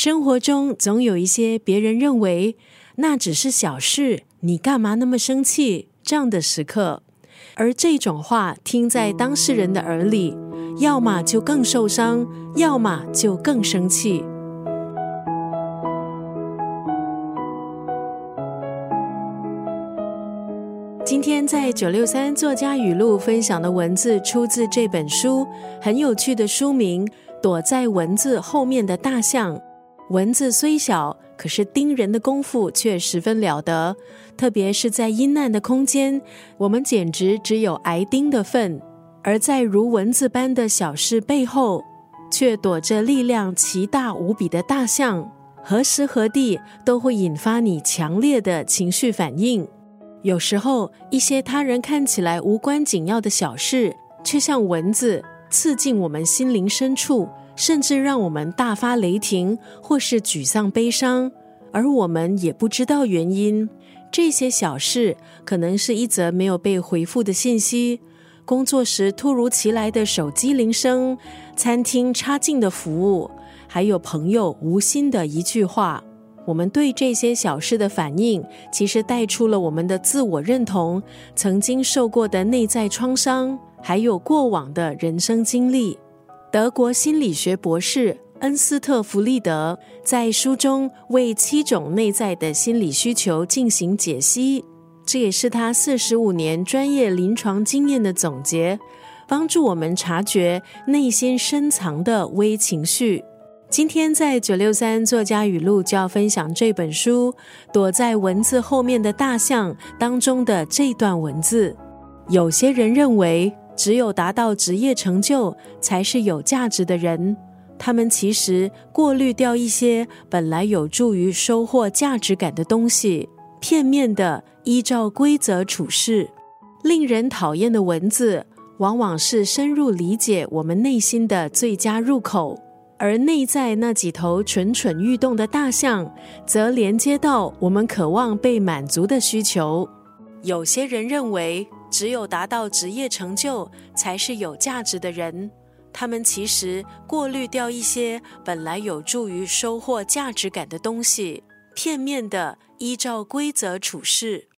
生活中总有一些别人认为那只是小事，你干嘛那么生气？这样的时刻，而这种话听在当事人的耳里，要么就更受伤，要么就更生气。今天在九六三作家语录分享的文字，出自这本书，很有趣的书名《躲在文字后面的大象》。文字虽小，可是盯人的功夫却十分了得。特别是在阴暗的空间，我们简直只有挨盯的份；而在如文字般的小事背后，却躲着力量奇大无比的大象。何时何地都会引发你强烈的情绪反应。有时候，一些他人看起来无关紧要的小事，却像蚊子刺进我们心灵深处，甚至让我们大发雷霆，或是沮丧悲伤，而我们也不知道原因。这些小事，可能是一则没有被回复的信息，工作时突如其来的手机铃声，餐厅差劲的服务，还有朋友无心的一句话。我们对这些小事的反应，其实带出了我们的自我认同、曾经受过的内在创伤，还有过往的人生经历。德国心理学博士恩斯特·弗利德在书中为七种内在的心理需求进行解析，这也是他四十五年专业临床经验的总结，帮助我们察觉内心深藏的微情绪。今天在九六三作家语录就要分享这本书《躲在文字后面的大象》当中的这段文字。有些人认为，只有达到职业成就才是有价值的人。他们其实过滤掉一些本来有助于收获价值感的东西，片面的依照规则处事。令人讨厌的文字，往往是深入理解我们内心的最佳入口。而内在那几头蠢蠢欲动的大象，则连接到我们渴望被满足的需求。有些人认为，只有达到职业成就才是有价值的人。他们其实过滤掉一些本来有助于收获价值感的东西，片面的依照规则处事。